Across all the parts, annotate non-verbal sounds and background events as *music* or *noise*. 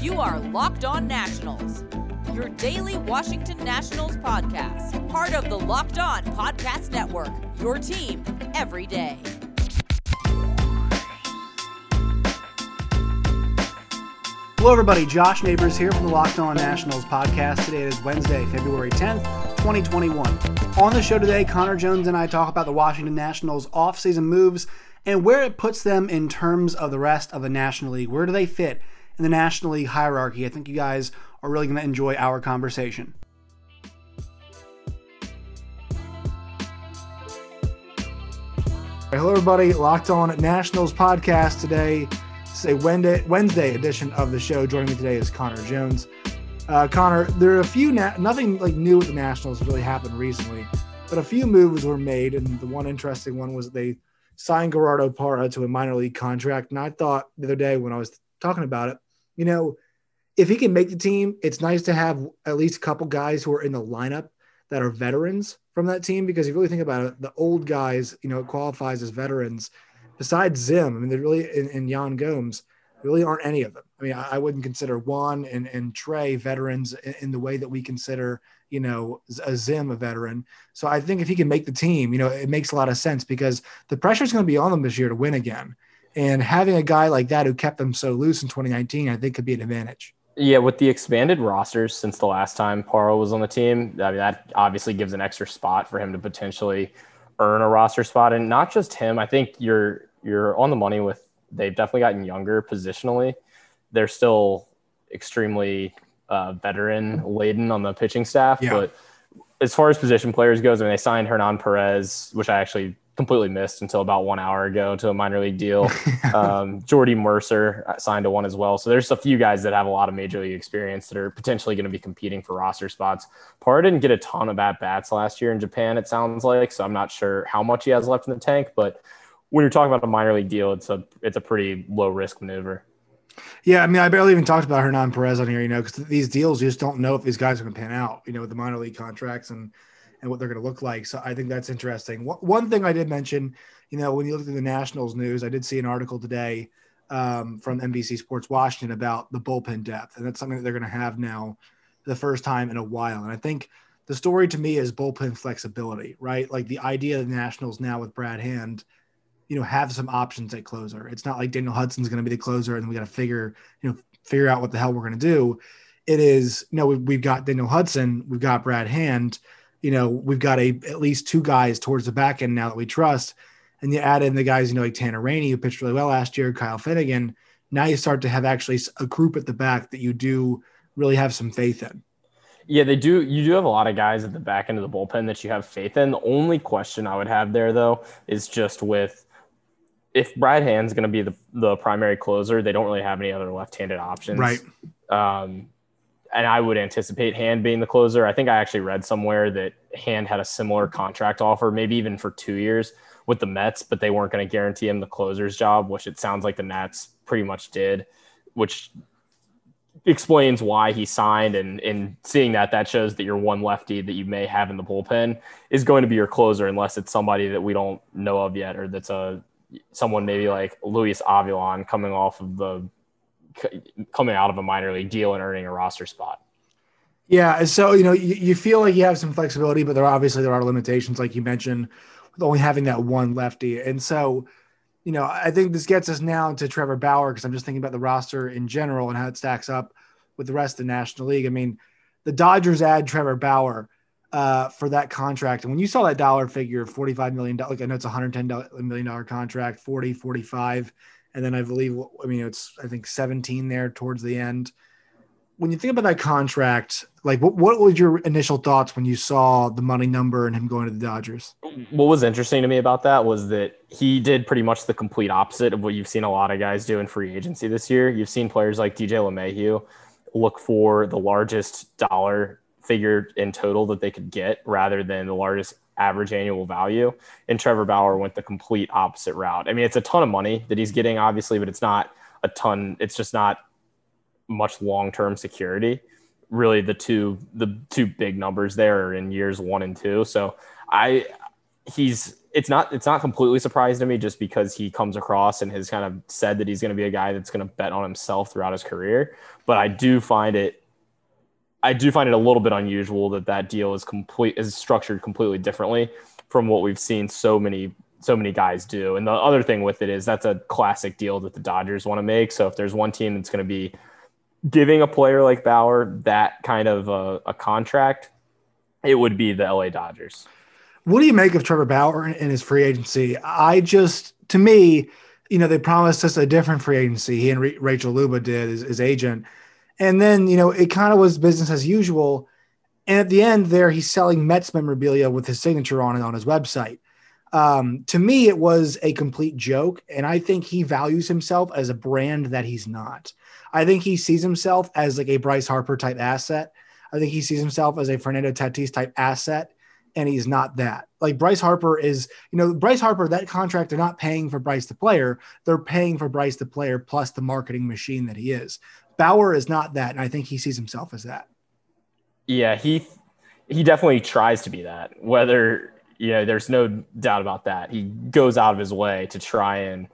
You are Locked On Nationals, your daily Washington Nationals podcast, part of the Locked On Podcast Network, your team every day. Hello, everybody. Josh Neighbors here from the Locked On Nationals podcast. Today is Wednesday, February 10th, 2021. On the show today, Connor Jones and I talk about the Washington Nationals offseason moves and where it puts them in terms of the rest of the National League. Where do they fit the National League hierarchy? I think you guys are really going to enjoy our conversation. Hello, everybody. Locked On Nationals podcast today. It's a Wednesday, Wednesday edition of the show. Joining me today is Connor Jones. Uh, Connor, there are a few, na- nothing like new with the Nationals really happened recently, but a few moves were made. And the one interesting one was they signed Gerardo Parra to a minor league contract. And I thought the other day when I was talking about it, you know, if he can make the team, it's nice to have at least a couple guys who are in the lineup that are veterans from that team. Because if you really think about it, the old guys, you know, qualifies as veterans. Besides Zim, I mean, there really and, and Yan Gomes, really aren't any of them. I mean, I, I wouldn't consider Juan and, and Trey veterans in, in, the way that we consider, you know, a Zim a veteran. So I think if he can make the team, you know, it makes a lot of sense because the pressure is going to be on them this year to win again. And having a guy like that who kept them so loose in 2019, I think could be an advantage. Yeah, with the expanded rosters since the last time Parra was on the team, I mean, that obviously gives an extra spot for him to potentially earn a roster spot. And not just him, I think you're you're on the money with they've definitely gotten younger positionally. They're still extremely uh, veteran laden on the pitching staff, yeah. but as far as position players goes, I mean, they signed Hernan Perez, which I actually completely missed until about one hour ago to a minor league deal. *laughs* um, Jordy Mercer signed to one as well. So there's a few guys that have a lot of major league experience that are potentially going to be competing for roster spots. Parra didn't get a ton of at bats last year in Japan, it sounds like. So I'm not sure how much he has left in the tank, but when you're talking about a minor league deal, it's a it's a pretty low risk maneuver. Yeah, I mean, I barely even talked about Hernan Perez on here, you know, because these deals you just don't know if these guys are going to pan out, you know, with the minor league contracts and and what they're going to look like. So I think that's interesting. One thing I did mention, you know, when you look at the Nationals news, I did see an article today um, from NBC Sports Washington about the bullpen depth, and that's something that they're going to have now the first time in a while. And I think the story to me is bullpen flexibility, right? Like the idea of the Nationals now with Brad Hand, you know, have some options at closer. It's not like Daniel Hudson's going to be the closer, and we got to figure, you know, figure out what the hell we're going to do. It is, you know, we've got Daniel Hudson, we've got Brad Hand you know, we've got a at least two guys towards the back end now that we trust. And you add in the guys, you know, like Tanner Rainey, who pitched really well last year, Kyle Finnegan. Now you start to have actually a group at the back that you do really have some faith in. Yeah, they do. You do have a lot of guys at the back end of the bullpen that you have faith in. The only question I would have there, though, is just with if Brad Hand's going to be the, the primary closer, they don't really have any other left handed options. Right. Um, and I would anticipate Hand being the closer. I think I actually read somewhere that Hand had a similar contract offer, maybe even for two years with the Mets, but they weren't going to guarantee him the closer's job, which it sounds like the Nats pretty much did, which explains why he signed. And in seeing that, that shows that your one lefty that you may have in the bullpen is going to be your closer, unless it's somebody that we don't know of yet, or that's a someone maybe like Luis Avilan coming off of the coming out of a minor league deal and earning a roster spot. Yeah, so you know you, you feel like you have some flexibility, but there are obviously there are limitations, like you mentioned, with only having that one lefty. And so, you know, I think this gets us now to Trevor Bauer because I'm just thinking about the roster in general and how it stacks up with the rest of the National League. I mean, the Dodgers add Trevor Bauer uh, for that contract. And when you saw that dollar figure, $45 million, like I know it's a $110 million contract, 40, 45 and then I believe I mean it's I think 17 there towards the end. When you think about that contract, like what what was your initial thoughts when you saw the money number and him going to the Dodgers? What was interesting to me about that was that he did pretty much the complete opposite of what you've seen a lot of guys do in free agency this year. You've seen players like DJ LeMahieu look for the largest dollar figure in total that they could get rather than the largest average annual value. And Trevor Bauer went the complete opposite route. I mean, it's a ton of money that he's getting, obviously, but it's not a ton. It's just not much long term security. Really, the two the two big numbers there are in years one and two. So I he's it's not it's not completely surprising to me just because he comes across and has kind of said that he's going to be a guy that's going to bet on himself throughout his career. But I do find it I do find it a little bit unusual that that deal is complete is structured completely differently from what we've seen so many so many guys do. And the other thing with it is that's a classic deal that the Dodgers want to make. So if there's one team that's going to be giving a player like Bauer that kind of a, a contract, it would be the LA Dodgers. What do you make of Trevor Bauer and his free agency? I just, to me, you know, they promised us a different free agency. He and Rachel Luba did, his, his agent. And then, you know, it kind of was business as usual. And at the end there, he's selling Mets memorabilia with his signature on it on his website. Um, to me, it was a complete joke. And I think he values himself as a brand that he's not. I think he sees himself as like a Bryce Harper type asset. I think he sees himself as a Fernando Tatis type asset, and he's not that. Like Bryce Harper is, you know, Bryce Harper, that contract, they're not paying for Bryce the player, they're paying for Bryce the player plus the marketing machine that he is. Bauer is not that, and I think he sees himself as that. Yeah, he he definitely tries to be that. Whether you know, there's no doubt about that. He goes out of his way to try and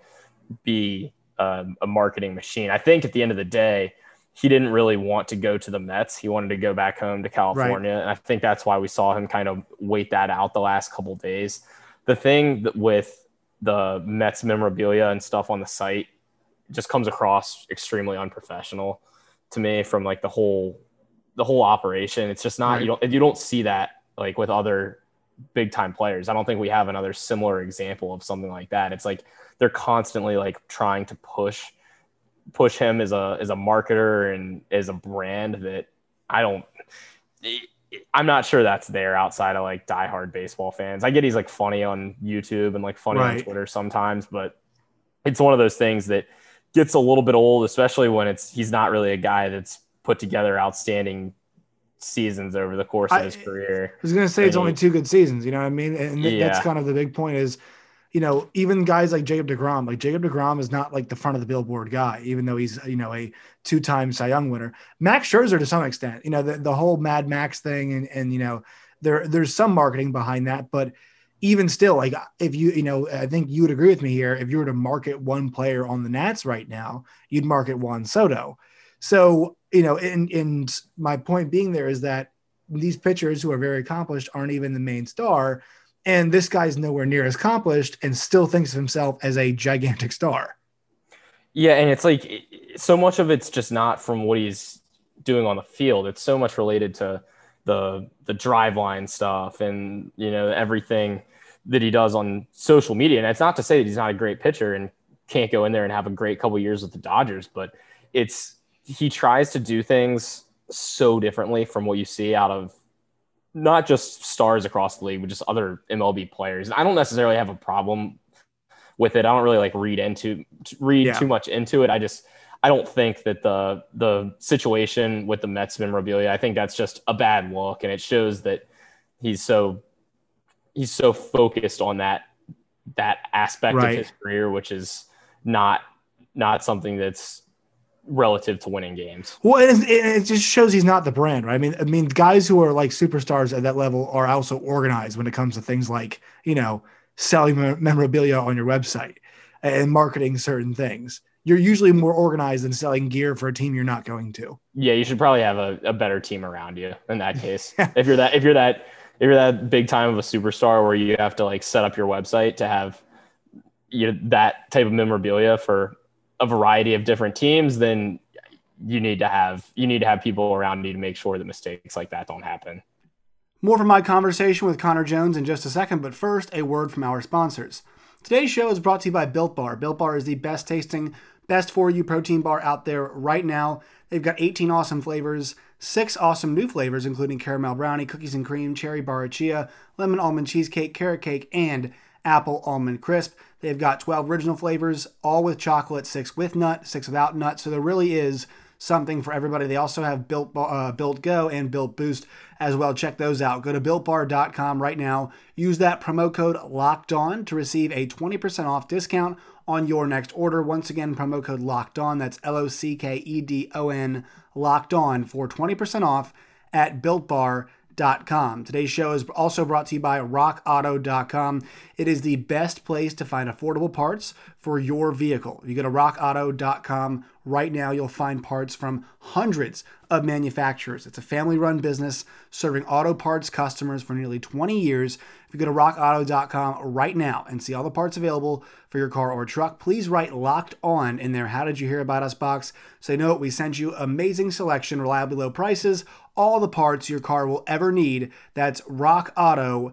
be um, a marketing machine. I think at the end of the day, he didn't really want to go to the Mets. He wanted to go back home to California, right. and I think that's why we saw him kind of wait that out the last couple days. The thing that with the Mets memorabilia and stuff on the site just comes across extremely unprofessional to me from like the whole the whole operation. It's just not right. you don't you don't see that like with other big time players. I don't think we have another similar example of something like that. It's like they're constantly like trying to push push him as a as a marketer and as a brand that I don't I'm not sure that's there outside of like diehard baseball fans. I get he's like funny on YouTube and like funny right. on Twitter sometimes, but it's one of those things that gets a little bit old, especially when it's he's not really a guy that's put together outstanding seasons over the course of his career. I was going to say it's only two good seasons. You know what I mean? And yeah. that's kind of the big point is, you know, even guys like Jacob Degrom, like Jacob Degrom is not like the front of the billboard guy, even though he's you know a two-time Cy Young winner. Max Scherzer to some extent, you know, the, the whole Mad Max thing, and and you know, there there's some marketing behind that, but even still, like if you, you know, I think you would agree with me here. If you were to market one player on the Nats right now, you'd market Juan Soto. So you know, and and my point being there is that these pitchers who are very accomplished aren't even the main star, and this guy's nowhere near as accomplished and still thinks of himself as a gigantic star. Yeah, and it's like so much of it's just not from what he's doing on the field. It's so much related to the the Driveline stuff and you know everything that he does on social media. And it's not to say that he's not a great pitcher and can't go in there and have a great couple years with the Dodgers, but it's he tries to do things so differently from what you see out of not just stars across the league, but just other MLB players. And I don't necessarily have a problem with it. I don't really like read into read yeah. too much into it. I just I don't think that the the situation with the Mets memorabilia, I think that's just a bad look and it shows that he's so he's so focused on that that aspect right. of his career, which is not not something that's relative to winning games. Well, it, it, just shows he's not the brand, right? I mean, I mean, guys who are like superstars at that level are also organized when it comes to things like you know selling memorabilia on your website and marketing certain things. You're usually more organized than selling gear for a team you're not going to. Yeah, you should probably have a, a better team around you in that *laughs* case. if you're that, if you're that, if you're that big time of a superstar where you have to like set up your website to have you know, that type of memorabilia for a variety of different teams, then you need to have you need to have people around you to make sure that mistakes like that don't happen. More from my conversation with Connor Jones in just a second, but first, a word from our sponsors. Today's show is brought to you by Built Bar. Built Bar is the best tasting, best for you protein bar out there right now. They've got 18 awesome flavors, six awesome new flavors, including caramel brownie, cookies and cream, cherry barachia, lemon almond cheesecake, carrot cake, and apple almond crisp. They've got 12 original flavors, all with chocolate, six with nut, six without nut. So there really is something for everybody. They also have Built uh, Built Go and Built Boost as well. Check those out. Go to builtbar.com right now. Use that promo code Locked On to receive a 20% off discount on your next order. Once again, promo code Locked On. That's L O C K E D O N Locked On for 20% off at builtbar.com rockauto.com. Today's show is also brought to you by rockauto.com. It is the best place to find affordable parts for your vehicle. If you go to rockauto.com right now, you'll find parts from hundreds of manufacturers. It's a family run business serving auto parts customers for nearly 20 years. If you go to rockauto.com right now and see all the parts available for your car or truck, please write locked on in there. How did you hear about us box? Say, no, we sent you amazing selection, reliably low prices, all the parts your car will ever need. That's rockauto.com.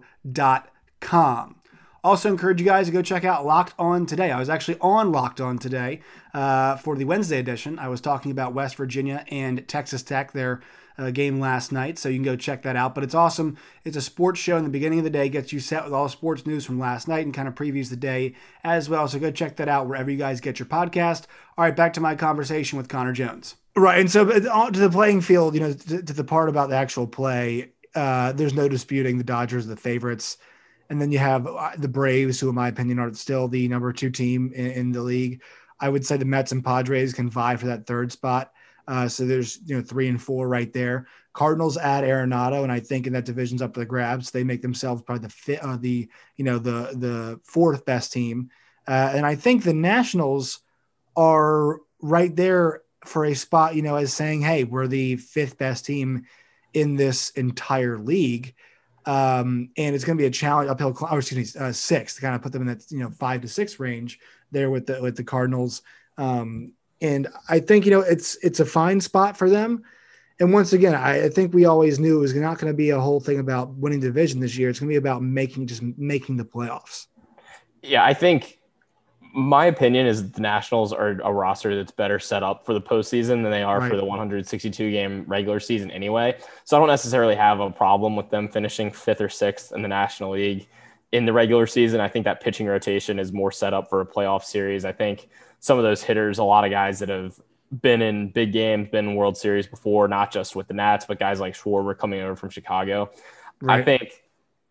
Also, encourage you guys to go check out Locked On today. I was actually on Locked On today uh, for the Wednesday edition. I was talking about West Virginia and Texas Tech, their uh, game last night, so you can go check that out. But it's awesome. It's a sports show in the beginning of the day, gets you set with all sports news from last night and kind of previews the day as well. So go check that out wherever you guys get your podcast. All right, back to my conversation with Connor Jones. Right, and so uh, to the playing field, you know, to, to the part about the actual play, uh, there's no disputing the Dodgers are the favorites. And then you have uh, the Braves, who, in my opinion, are still the number two team in, in the league. I would say the Mets and Padres can vie for that third spot. Uh, so there's you know three and four right there. Cardinals add Arenado, and I think in that division's up for the grabs. They make themselves probably the fit, uh, the you know the the fourth best team, uh, and I think the Nationals are right there for a spot. You know, as saying, hey, we're the fifth best team in this entire league. Um, and it's going to be a challenge uphill, or excuse me, uh, six to kind of put them in that you know five to six range there with the with the Cardinals. Um, and I think you know it's it's a fine spot for them. And once again, I, I think we always knew it was not going to be a whole thing about winning the division this year. It's going to be about making just making the playoffs. Yeah, I think my opinion is the Nationals are a roster that's better set up for the postseason than they are right. for the 162 game regular season anyway. So I don't necessarily have a problem with them finishing fifth or sixth in the National League in the regular season. I think that pitching rotation is more set up for a playoff series. I think some of those hitters, a lot of guys that have been in big games, been in World Series before, not just with the Nats, but guys like Schwarber coming over from Chicago. Right. I think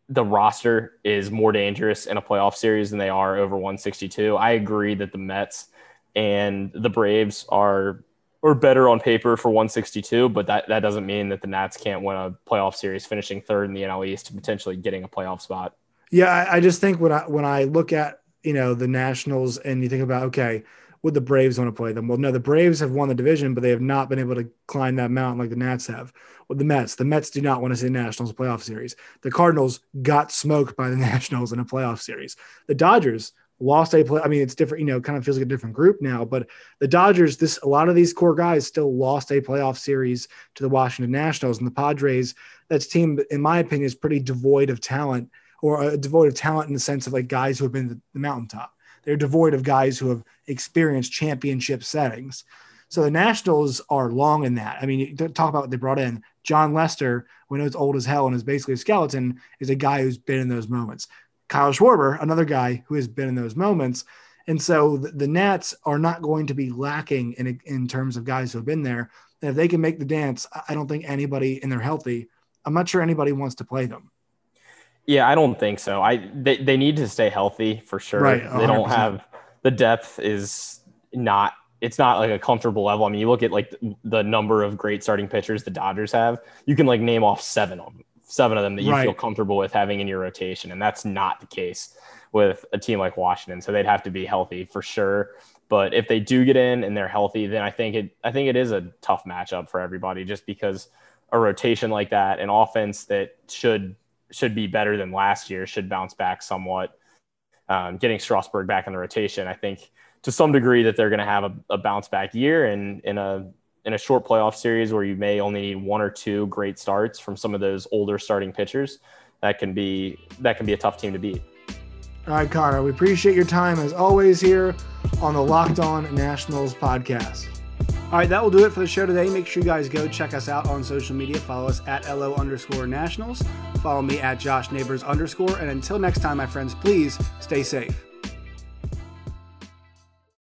the roster is more dangerous in a playoff series than they are over 162. I agree that the Mets and the Braves are are better on paper for 162, but that, that doesn't mean that the Nats can't win a playoff series, finishing third in the NL East, to potentially getting a playoff spot. Yeah, I, I just think when I when I look at you know the Nationals and you think about okay, would the Braves want to play them? Well, no, the Braves have won the division, but they have not been able to climb that mountain like the Nats have. With the Mets, the Mets do not want to see the Nationals playoff series. The Cardinals got smoked by the *laughs* Nationals in a playoff series. The Dodgers lost a play. I mean, it's different, you know, kind of feels like a different group now, but the Dodgers, this a lot of these core guys still lost a playoff series to the Washington Nationals and the Padres. That's team, in my opinion, is pretty devoid of talent or uh, devoid of talent in the sense of like guys who have been the mountaintop. They're devoid of guys who have experienced championship settings. So the Nationals are long in that. I mean, talk about what they brought in. Jon Lester, when he was old as hell and is basically a skeleton, is a guy who's been in those moments. Kyle Schwarber, another guy who has been in those moments. And so the, the Nats are not going to be lacking in, in terms of guys who have been there. And if they can make the dance, I don't think anybody, and they're healthy, I'm not sure anybody wants to play them. Yeah, I don't think so. I they, they need to stay healthy for sure. Right, they don't have the depth is not it's not like a comfortable level. I mean, you look at like the number of great starting pitchers the Dodgers have, you can like name off seven of them, seven of them that you right. feel comfortable with having in your rotation, and that's not the case with a team like Washington. So they'd have to be healthy for sure. But if they do get in and they're healthy, then I think it I think it is a tough matchup for everybody just because a rotation like that, an offense that should should be better than last year, should bounce back somewhat. Um, getting Strasburg back in the rotation, I think to some degree that they're going to have a, a, bounce back year and in a in a short playoff series where you may only need one or two great starts from some of those older starting pitchers. That can be that can be a tough team to beat. All right, Connor, we appreciate your time as always here on the Locked On Nationals podcast. All right, that will do it for the show today. Make sure you guys go check us out on social media. Follow us at LO underscore nationals. Follow me at Josh Neighbors underscore. And until next time, my friends, please stay safe.